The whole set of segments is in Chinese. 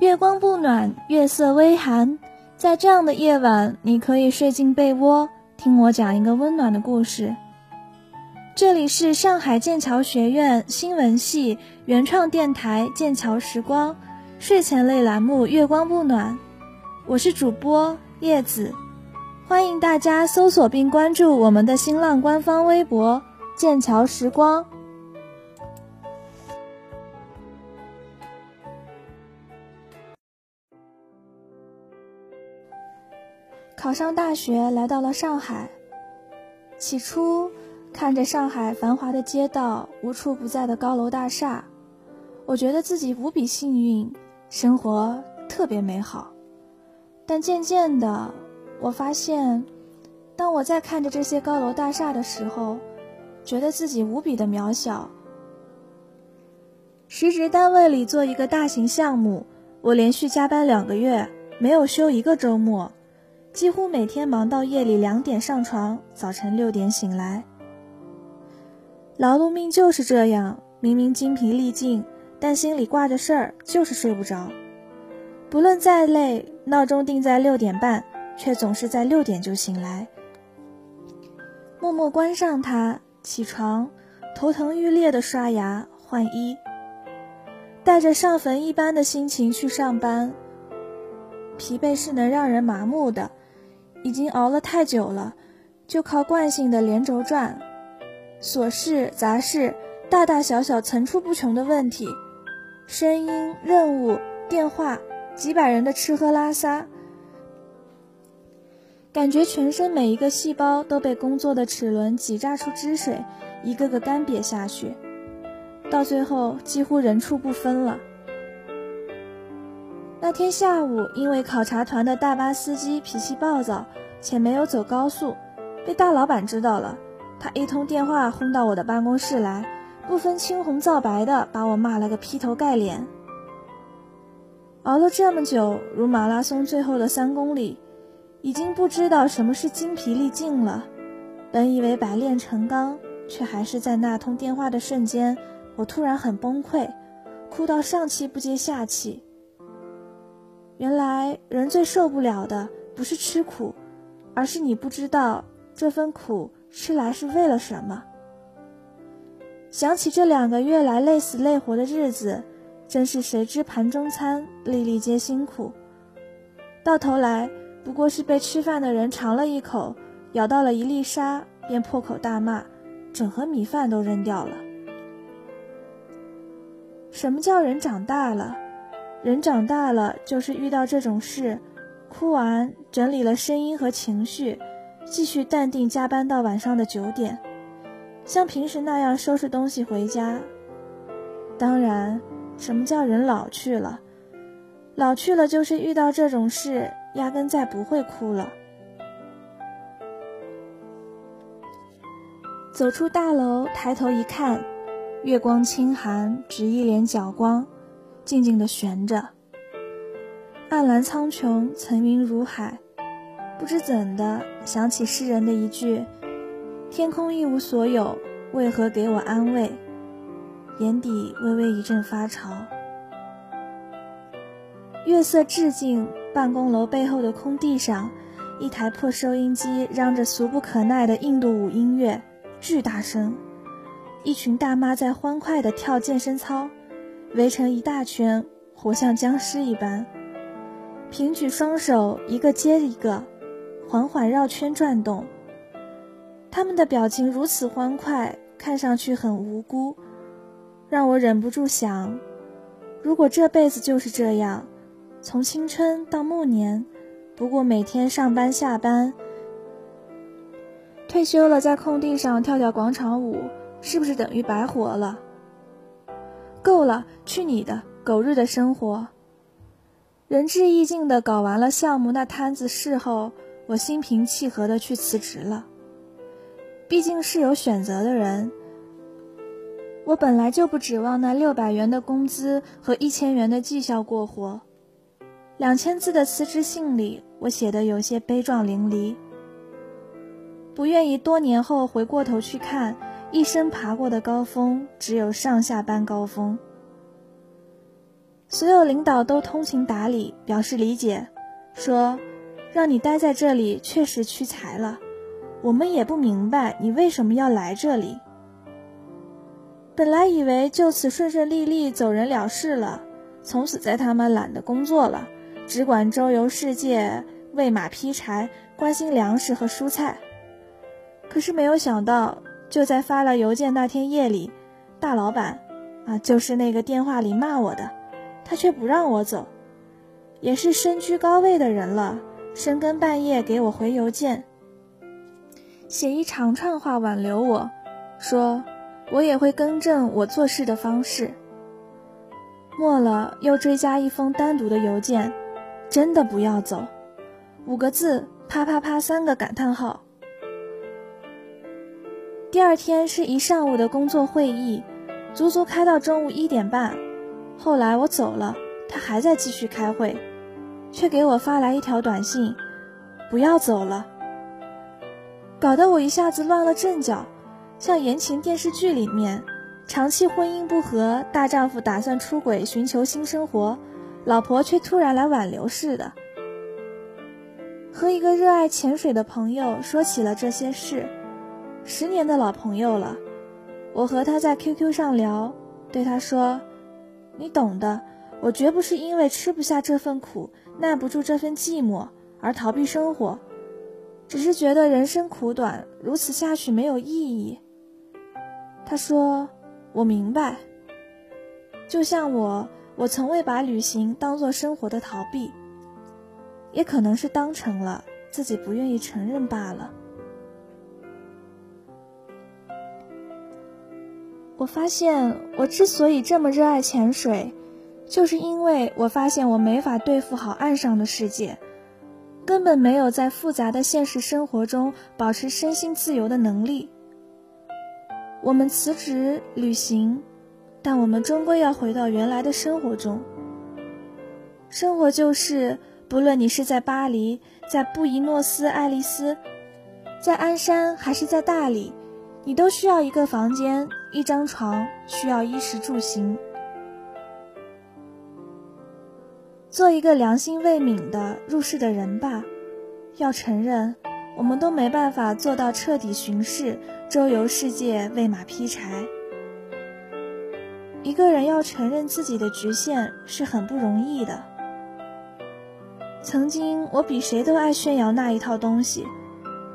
月光不暖，月色微寒，在这样的夜晚，你可以睡进被窝，听我讲一个温暖的故事。这里是上海剑桥学院新闻系原创电台《剑桥时光》睡前类栏目《月光不暖》，我是主播叶子，欢迎大家搜索并关注我们的新浪官方微博“剑桥时光”。考上大学，来到了上海。起初，看着上海繁华的街道，无处不在的高楼大厦，我觉得自己无比幸运，生活特别美好。但渐渐的，我发现，当我在看着这些高楼大厦的时候，觉得自己无比的渺小。时值单位里做一个大型项目，我连续加班两个月，没有休一个周末。几乎每天忙到夜里两点上床，早晨六点醒来。劳碌命就是这样，明明精疲力尽，但心里挂着事儿，就是睡不着。不论再累，闹钟定在六点半，却总是在六点就醒来。默默关上它，起床，头疼欲裂的刷牙换衣，带着上坟一般的心情去上班。疲惫是能让人麻木的。已经熬了太久了，就靠惯性的连轴转，琐事杂事，大大小小层出不穷的问题，声音、任务、电话，几百人的吃喝拉撒，感觉全身每一个细胞都被工作的齿轮挤榨出汁水，一个个干瘪下去，到最后几乎人畜不分了。那天下午，因为考察团的大巴司机脾气暴躁，且没有走高速，被大老板知道了。他一通电话轰到我的办公室来，不分青红皂白的把我骂了个劈头盖脸。熬了这么久，如马拉松最后的三公里，已经不知道什么是精疲力尽了。本以为百炼成钢，却还是在那通电话的瞬间，我突然很崩溃，哭到上气不接下气。原来人最受不了的不是吃苦，而是你不知道这份苦吃来是为了什么。想起这两个月来累死累活的日子，真是谁知盘中餐，粒粒皆辛苦。到头来不过是被吃饭的人尝了一口，咬到了一粒沙，便破口大骂，整盒米饭都扔掉了。什么叫人长大了？人长大了，就是遇到这种事，哭完，整理了声音和情绪，继续淡定加班到晚上的九点，像平时那样收拾东西回家。当然，什么叫人老去了？老去了就是遇到这种事，压根再不会哭了。走出大楼，抬头一看，月光清寒，只一脸角光。静静地悬着，暗蓝苍穹，层云如海。不知怎的，想起诗人的一句：“天空一无所有，为何给我安慰？”眼底微微一阵发潮。月色至静，办公楼背后的空地上，一台破收音机嚷着俗不可耐的印度舞音乐，巨大声。一群大妈在欢快地跳健身操。围成一大圈，活像僵尸一般，平举双手，一个接一个，缓缓绕圈转动。他们的表情如此欢快，看上去很无辜，让我忍不住想：如果这辈子就是这样，从青春到暮年，不过每天上班下班，退休了在空地上跳跳广场舞，是不是等于白活了？够了，去你的狗日的生活！仁至义尽的搞完了项目那摊子事后，我心平气和的去辞职了。毕竟是有选择的人，我本来就不指望那六百元的工资和一千元的绩效过活。两千字的辞职信里，我写的有些悲壮淋漓，不愿意多年后回过头去看。一生爬过的高峰，只有上下班高峰。所有领导都通情达理，表示理解，说让你待在这里确实屈才了。我们也不明白你为什么要来这里。本来以为就此顺顺利利走人了事了，从此在他们懒得工作了，只管周游世界、喂马劈柴、关心粮食和蔬菜。可是没有想到，就在发了邮件那天夜里，大老板，啊，就是那个电话里骂我的。他却不让我走，也是身居高位的人了，深更半夜给我回邮件，写一长串话挽留我，说我也会更正我做事的方式。末了又追加一封单独的邮件，真的不要走，五个字，啪啪啪三个感叹号。第二天是一上午的工作会议，足足开到中午一点半。后来我走了，他还在继续开会，却给我发来一条短信：“不要走了。”搞得我一下子乱了阵脚，像言情电视剧里面，长期婚姻不和，大丈夫打算出轨寻求新生活，老婆却突然来挽留似的。和一个热爱潜水的朋友说起了这些事，十年的老朋友了，我和他在 QQ 上聊，对他说。你懂的，我绝不是因为吃不下这份苦，耐不住这份寂寞而逃避生活，只是觉得人生苦短，如此下去没有意义。他说：“我明白。”就像我，我从未把旅行当做生活的逃避，也可能是当成了，自己不愿意承认罢了。我发现，我之所以这么热爱潜水，就是因为我发现我没法对付好岸上的世界，根本没有在复杂的现实生活中保持身心自由的能力。我们辞职旅行，但我们终归要回到原来的生活中。生活就是，不论你是在巴黎，在布宜诺斯艾利斯，在鞍山，还是在大理。你都需要一个房间、一张床，需要衣食住行。做一个良心未泯的入世的人吧。要承认，我们都没办法做到彻底巡视、周游世界、喂马劈柴。一个人要承认自己的局限是很不容易的。曾经，我比谁都爱炫耀那一套东西。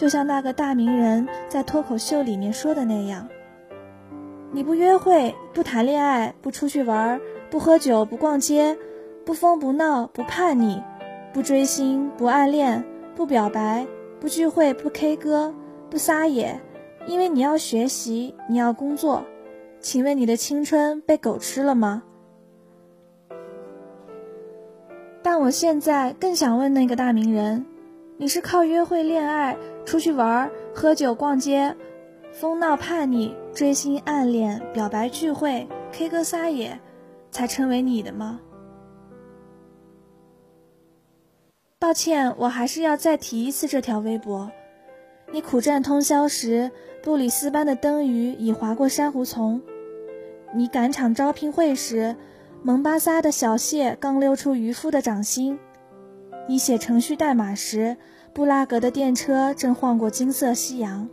就像那个大名人在脱口秀里面说的那样：“你不约会，不谈恋爱，不出去玩，不喝酒，不逛街，不疯不闹，不叛逆，不追星，不暗恋，不表白，不聚会，不 K 歌，不撒野，因为你要学习，你要工作。请问你的青春被狗吃了吗？”但我现在更想问那个大名人。你是靠约会、恋爱、出去玩、喝酒、逛街、疯闹、叛逆、追星、暗恋、表白、聚会、K 歌、撒野，才成为你的吗？抱歉，我还是要再提一次这条微博。你苦战通宵时，布里斯班的灯鱼已划过珊瑚丛；你赶场招聘会时，蒙巴萨的小蟹刚溜出渔夫的掌心。你写程序代码时，布拉格的电车正晃过金色夕阳。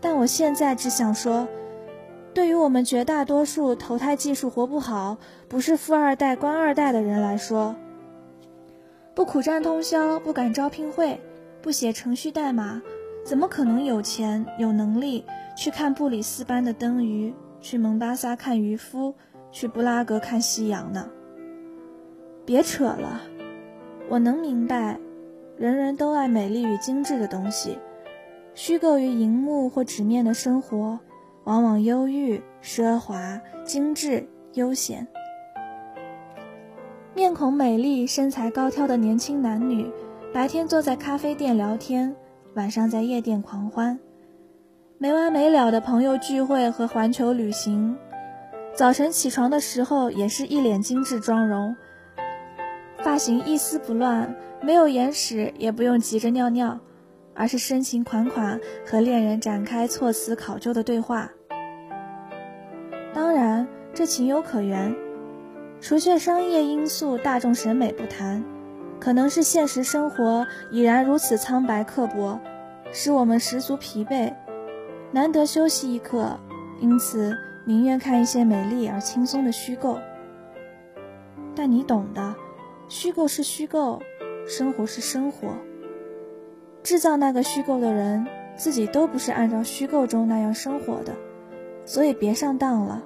但我现在只想说，对于我们绝大多数投胎技术活不好、不是富二代、官二代的人来说，不苦战通宵、不敢招聘会、不写程序代码，怎么可能有钱、有能力去看布里斯班的灯鱼，去蒙巴萨看渔夫，去布拉格看夕阳呢？别扯了。我能明白，人人都爱美丽与精致的东西，虚构于荧幕或纸面的生活，往往忧郁、奢华、精致、悠闲。面孔美丽、身材高挑的年轻男女，白天坐在咖啡店聊天，晚上在夜店狂欢，没完没了的朋友聚会和环球旅行，早晨起床的时候也是一脸精致妆容。发型一丝不乱，没有眼屎，也不用急着尿尿，而是深情款款和恋人展开措辞考究的对话。当然，这情有可原。除却商业因素、大众审美不谈，可能是现实生活已然如此苍白刻薄，使我们十足疲惫，难得休息一刻，因此宁愿看一些美丽而轻松的虚构。但你懂的，虚构是虚构，生活是生活。制造那个虚构的人，自己都不是按照虚构中那样生活的，所以别上当了。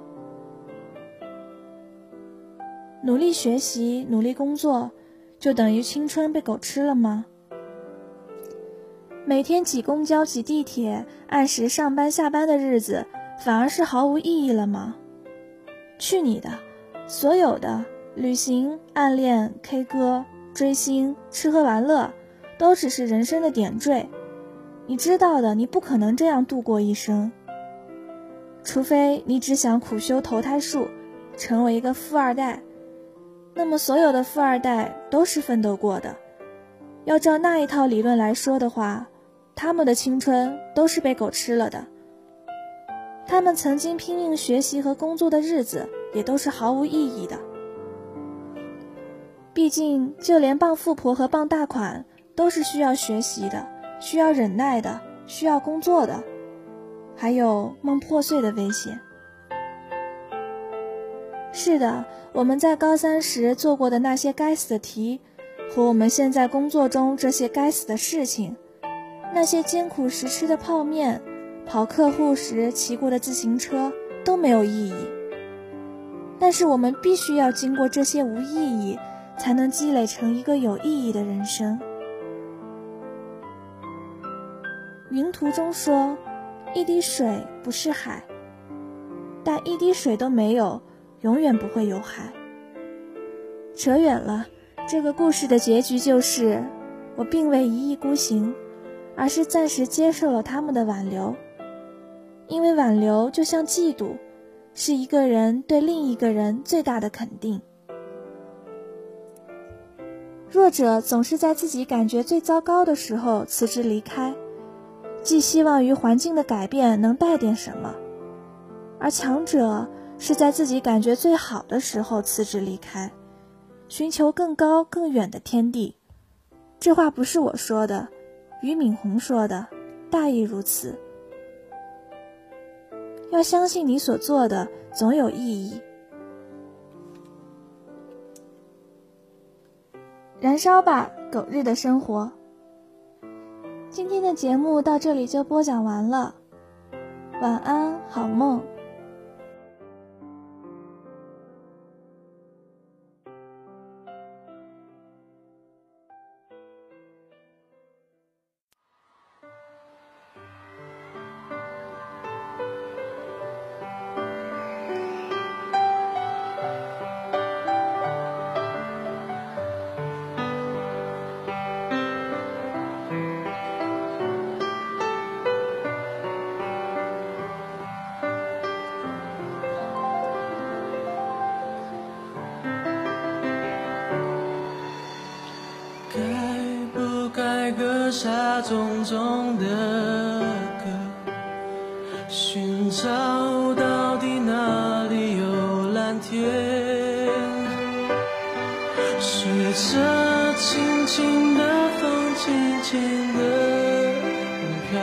努力学习，努力工作，就等于青春被狗吃了吗？每天挤公交、挤地铁，按时上班下班的日子，反而是毫无意义了吗？去你的！所有的旅行、暗恋、K 歌、追星、吃喝玩乐，都只是人生的点缀。你知道的，你不可能这样度过一生。除非你只想苦修投胎术，成为一个富二代。那么，所有的富二代都是奋斗过的。要照那一套理论来说的话，他们的青春都是被狗吃了的。他们曾经拼命学习和工作的日子，也都是毫无意义的。毕竟，就连傍富婆和傍大款，都是需要学习的，需要忍耐的，需要工作的，还有梦破碎的危险。是的。我们在高三时做过的那些该死的题，和我们现在工作中这些该死的事情，那些艰苦时吃的泡面，跑客户时骑过的自行车都没有意义。但是我们必须要经过这些无意义，才能积累成一个有意义的人生。云图中说，一滴水不是海，但一滴水都没有。永远不会有海。扯远了，这个故事的结局就是，我并未一意孤行，而是暂时接受了他们的挽留，因为挽留就像嫉妒，是一个人对另一个人最大的肯定。弱者总是在自己感觉最糟糕的时候辞职离开，寄希望于环境的改变能带点什么，而强者。是在自己感觉最好的时候辞职离开，寻求更高更远的天地。这话不是我说的，俞敏洪说的，大意如此。要相信你所做的总有意义。燃烧吧，狗日的生活！今天的节目到这里就播讲完了，晚安，好梦。下重重的歌，寻找到底哪里有蓝天？随着轻轻的风，轻轻的飘，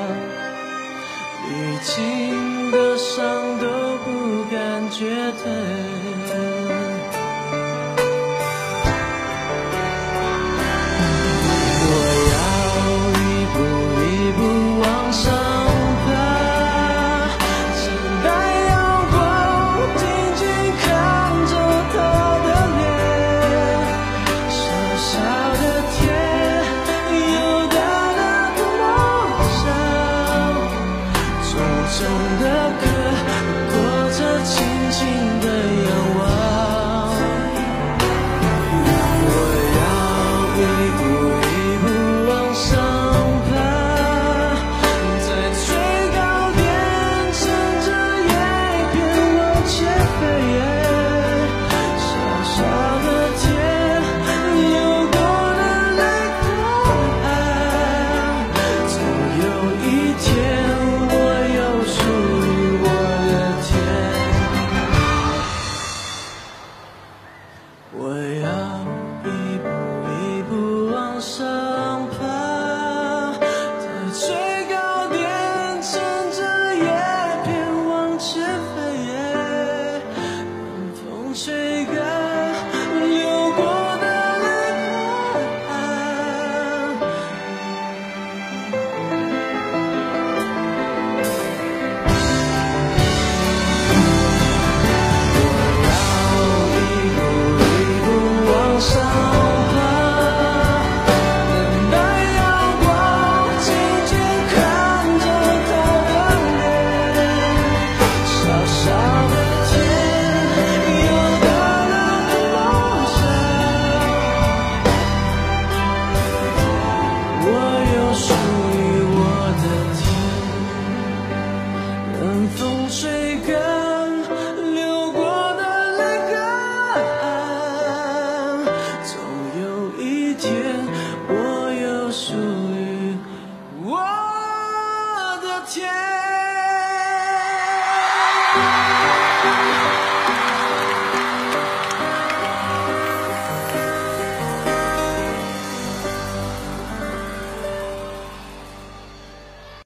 历经的伤都不感觉疼。